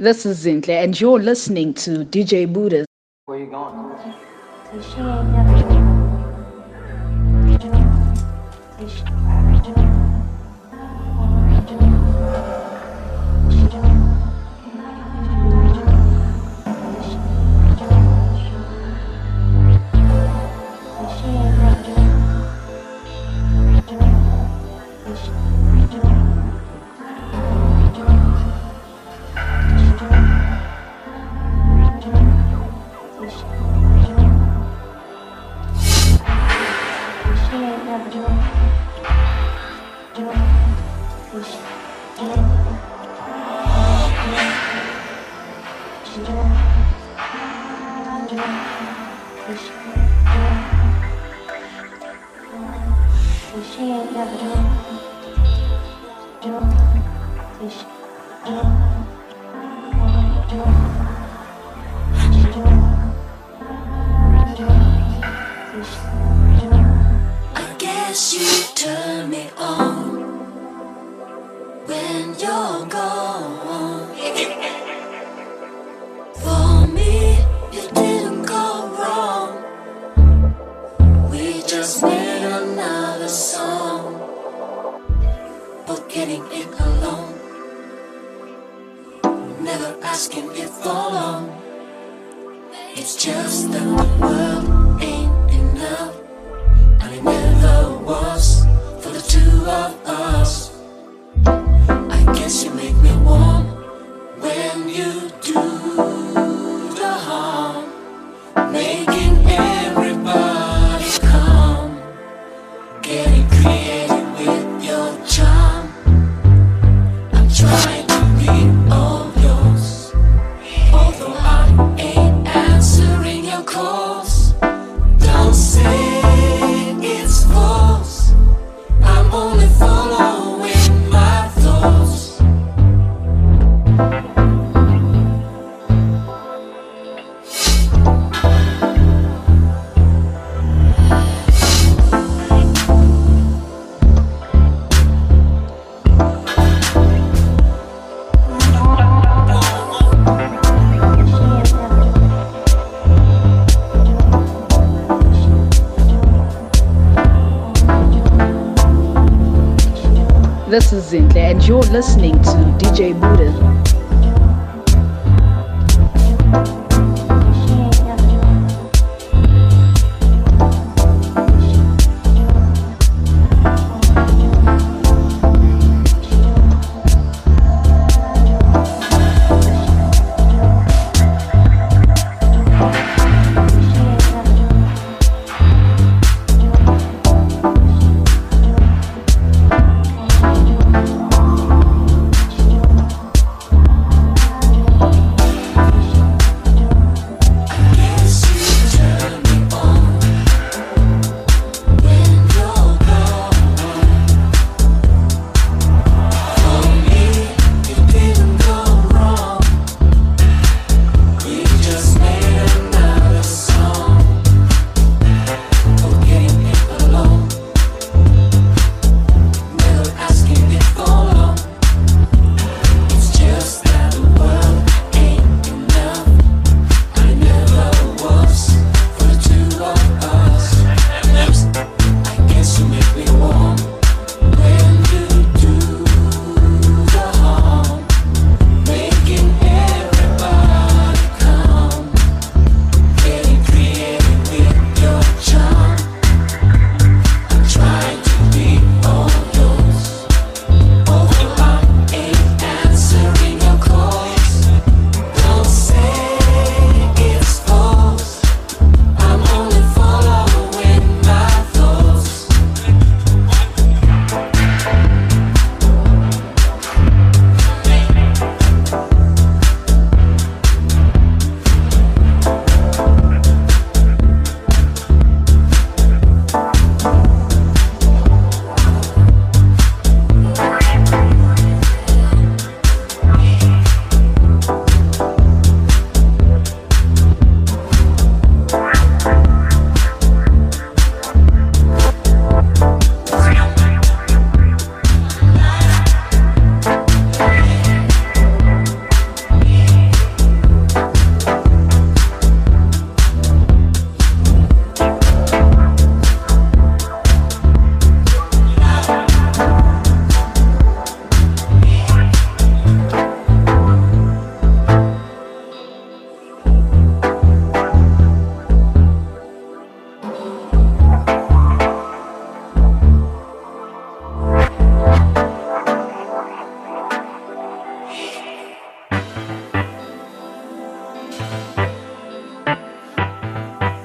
This is Zintle, and you're listening to DJ Buddha. Where you going? I guess you turn me on For me, didn't go wrong. We just made another song, but getting it alone. Never asking it for long. It's just the world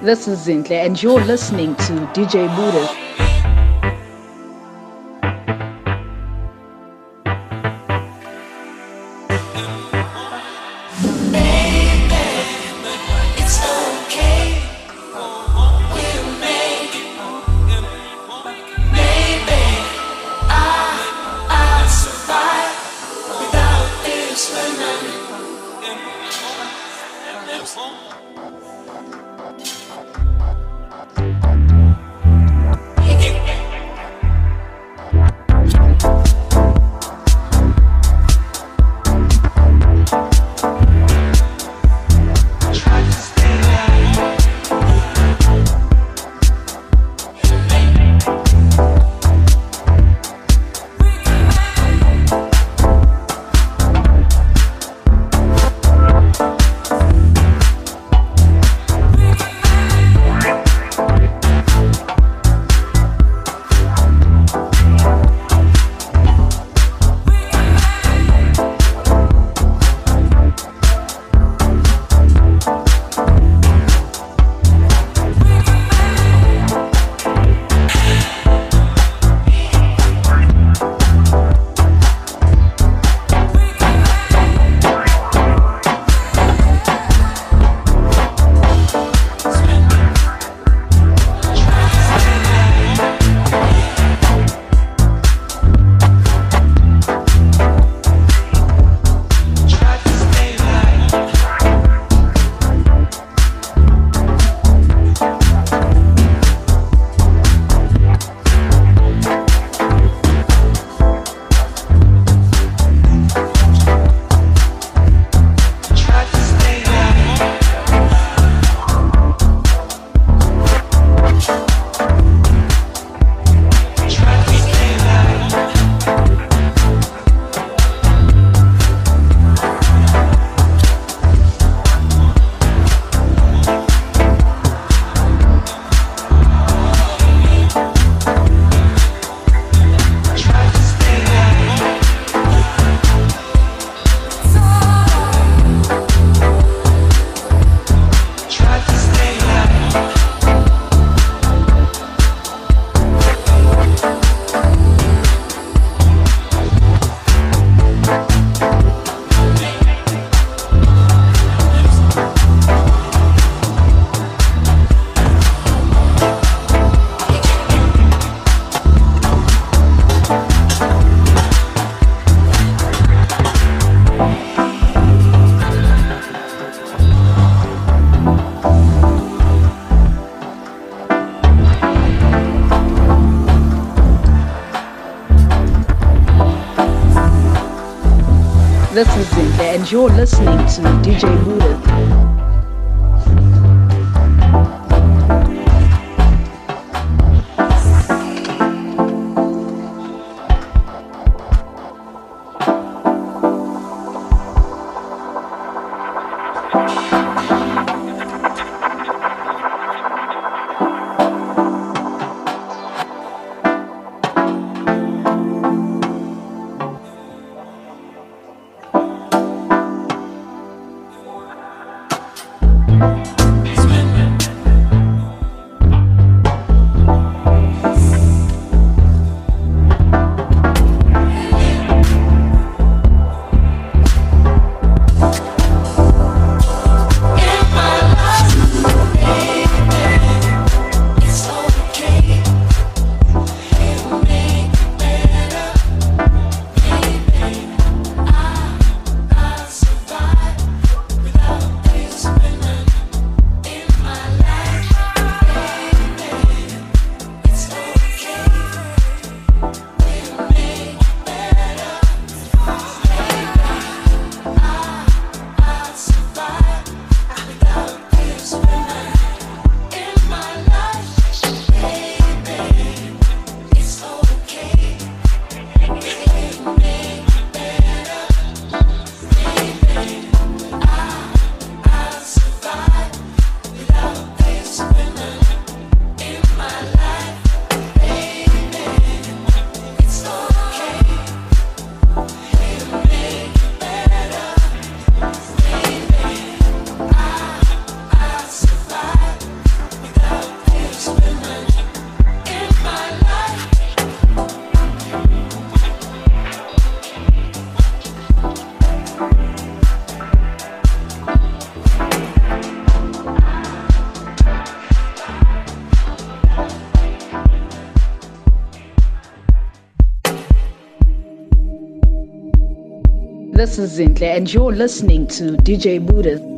This is Zintle, and you're listening to DJ Buddha. And you're listening to DJ Buddha. This is Zintle, and you're listening to DJ Buddha.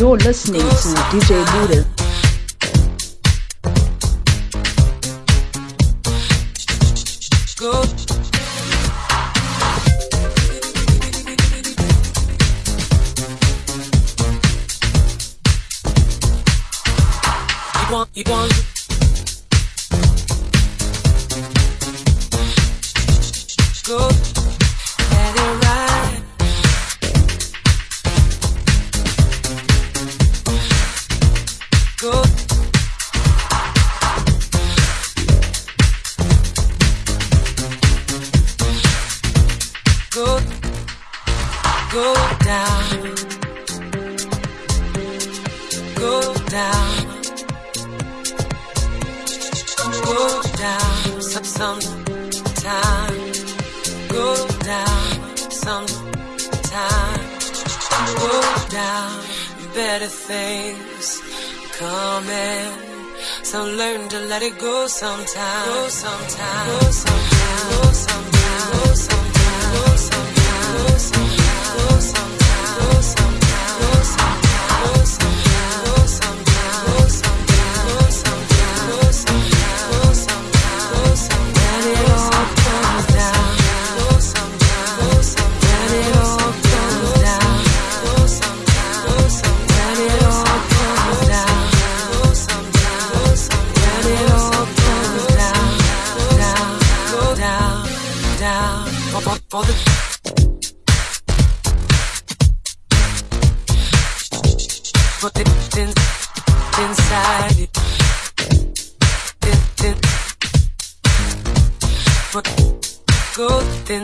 You're listening to DJ Buddha. Go. Go down. Go down. Go down. Some, sometime. Go down. Sometime. Go down. Better things coming. So learn to let it go sometime. Go sometime. Go sometime. Go sometime. Go sometime. Lo sabía.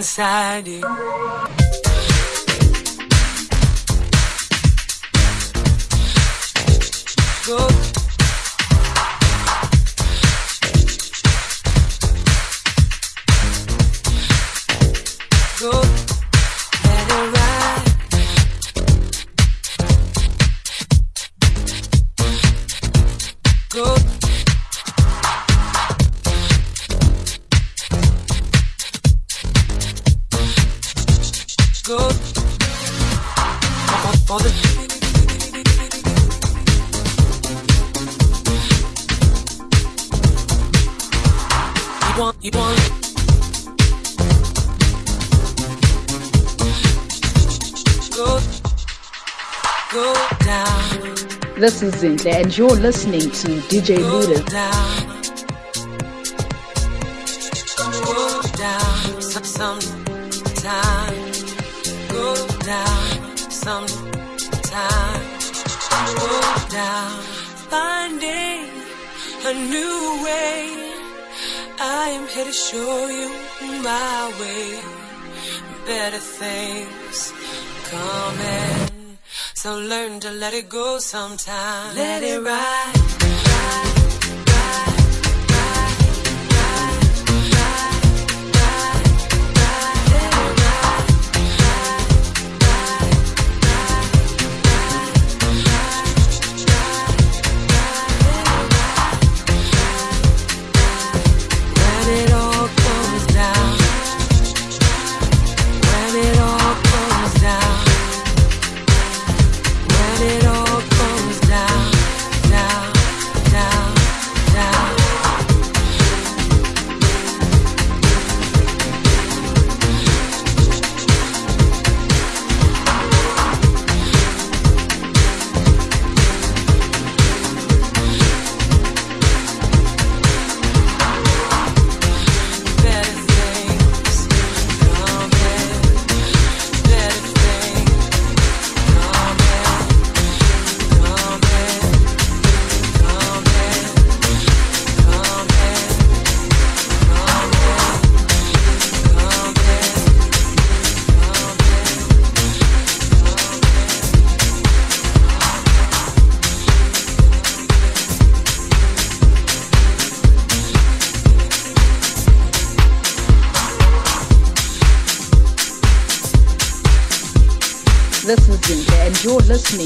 inside you. And you're listening to DJ. Finding a new way. I am here to show you my way. Better things coming. So learn to let it go sometime. Let it ride. You're listening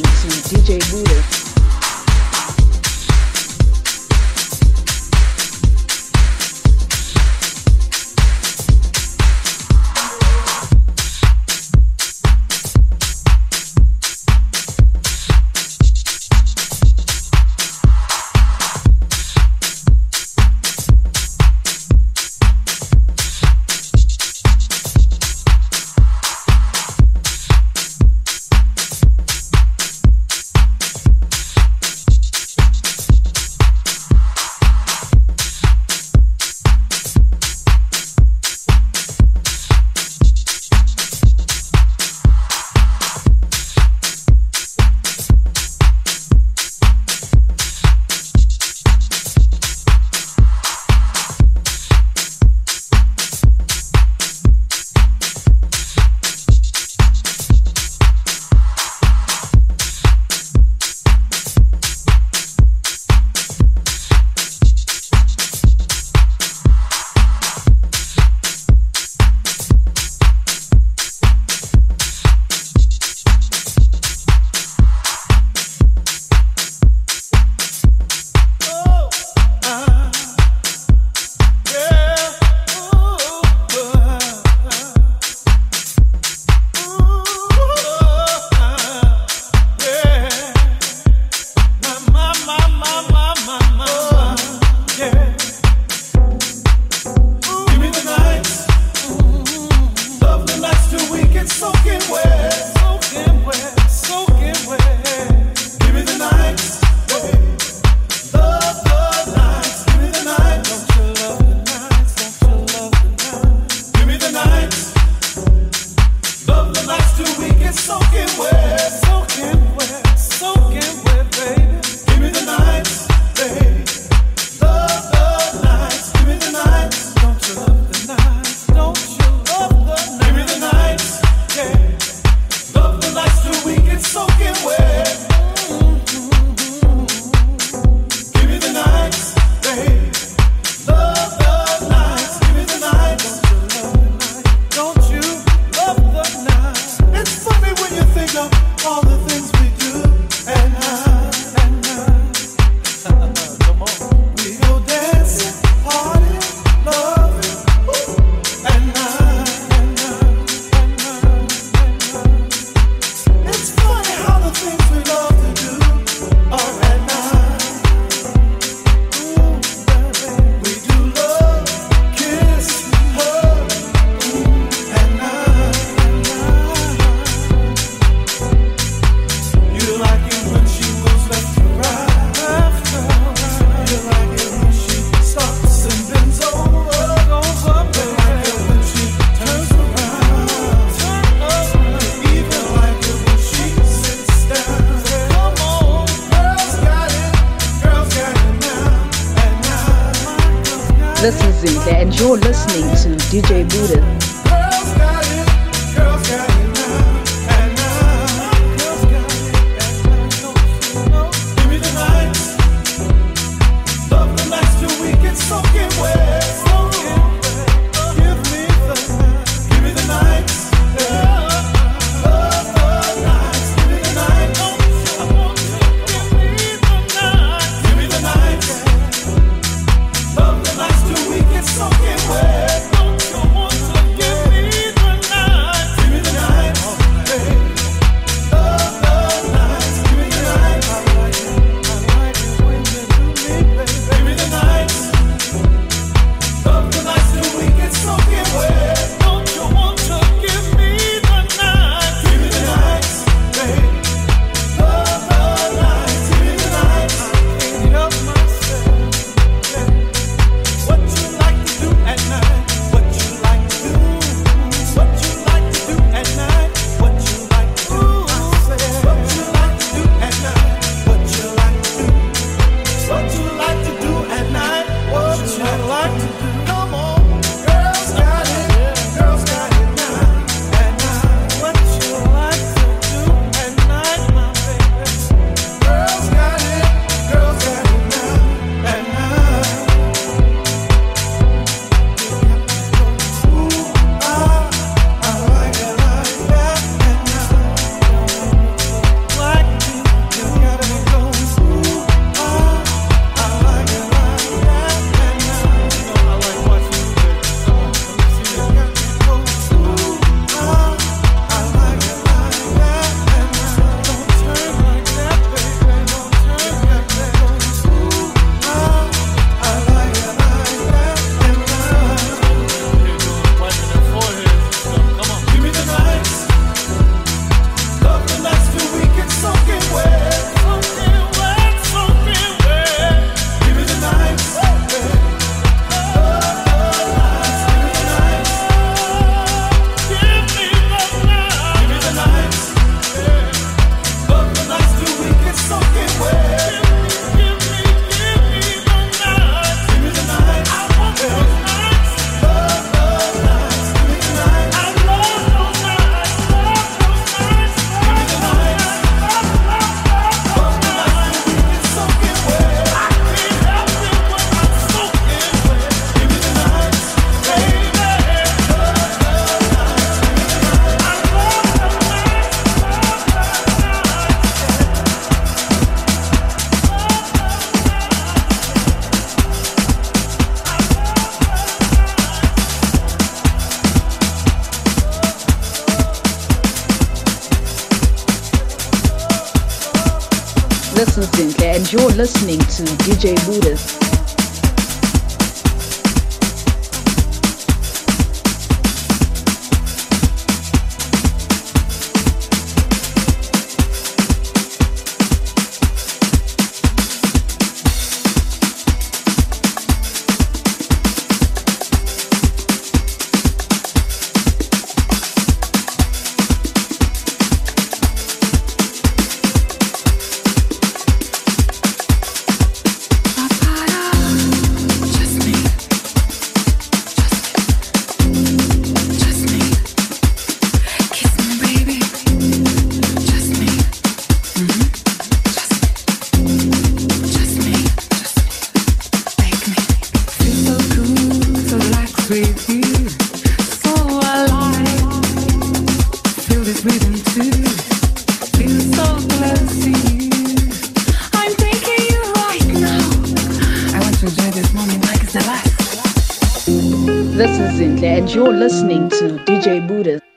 This is Zintle, and you're listening to DJ Buddha.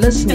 Listening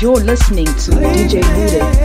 You're listening to DJ Voodoo.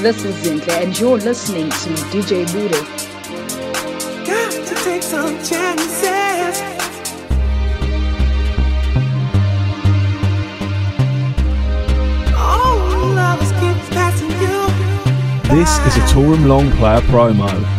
This is Zinhle, and you're listening to DJ Buddha. Got to take some chances. This is a Torum Long Player promo.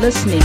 listening.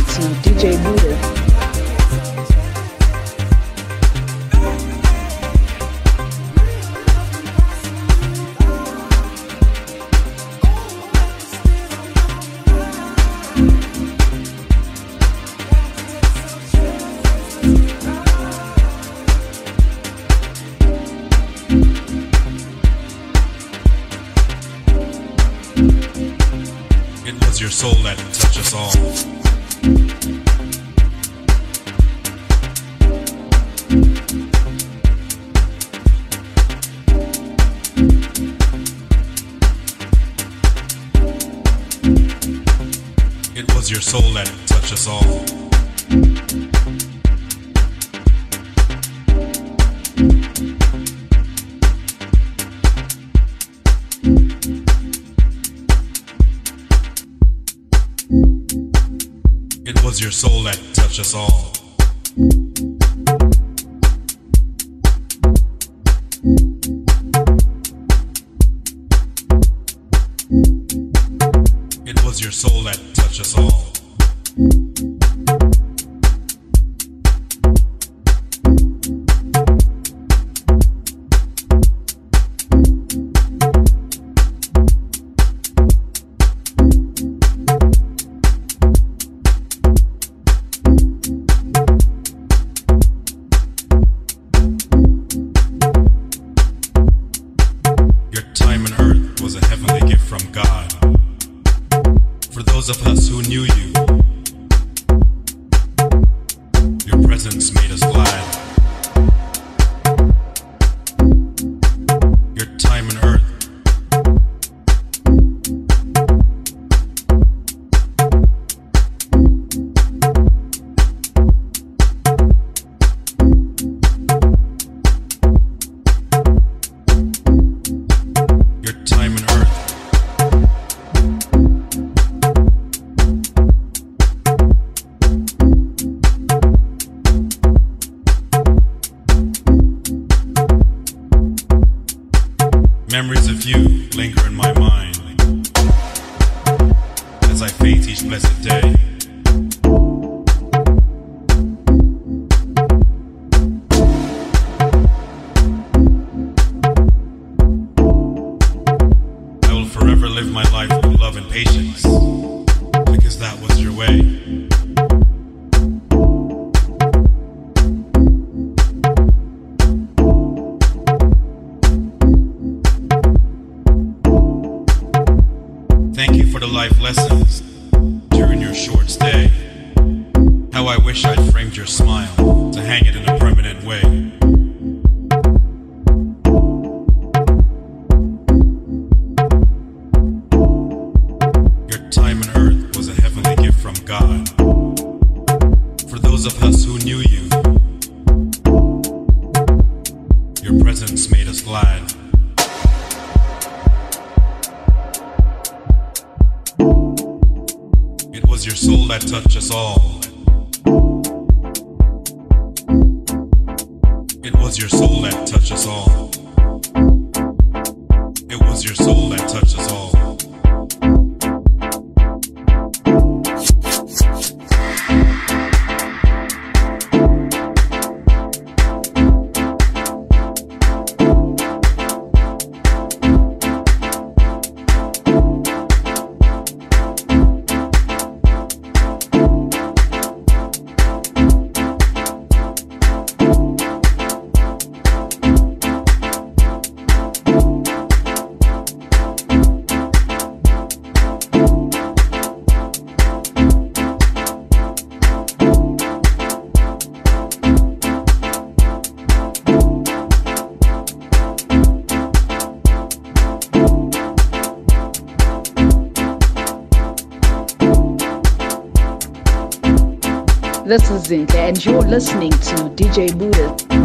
This is Zinhle, and you're listening to DJ Buddha.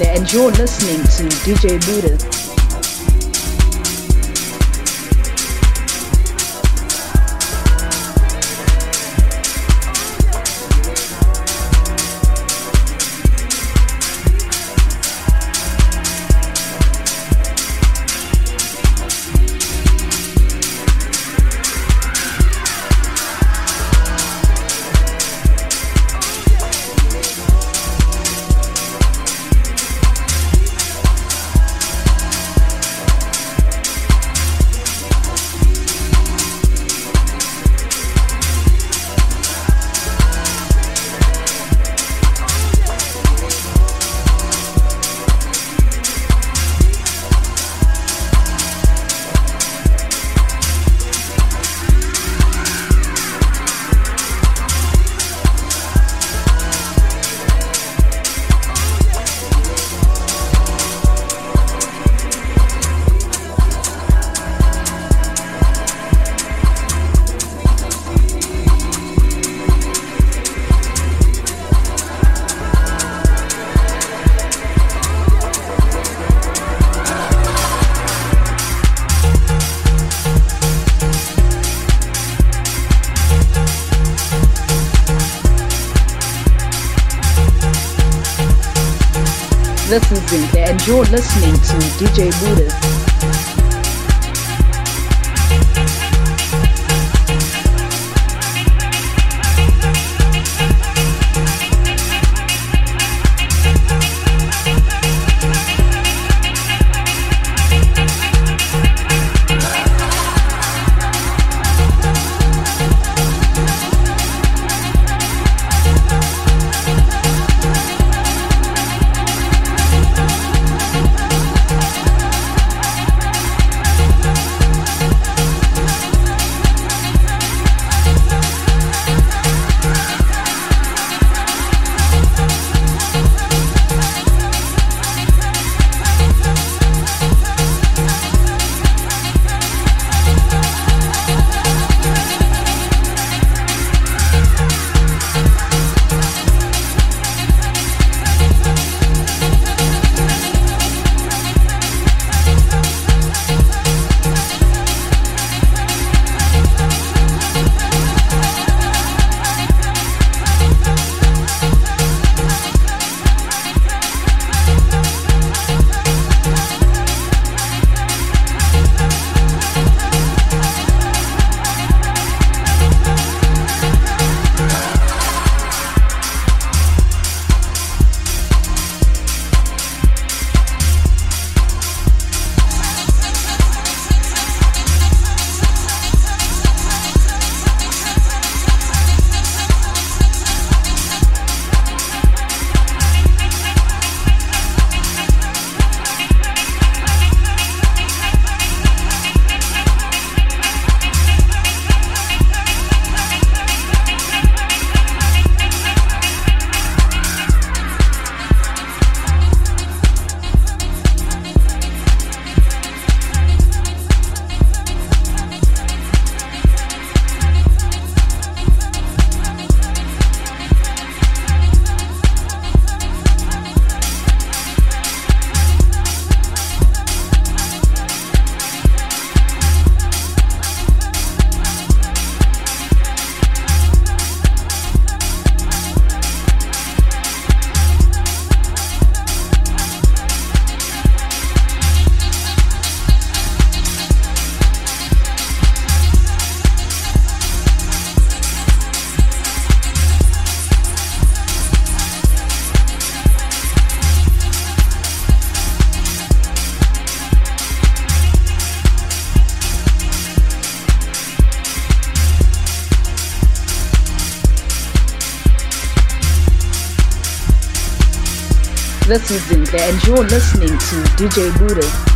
Zinhle, and you're listening to DJ Buddha. You're listening to DJ Buddha. This is Zinhle, and you're listening to DJ Buddha.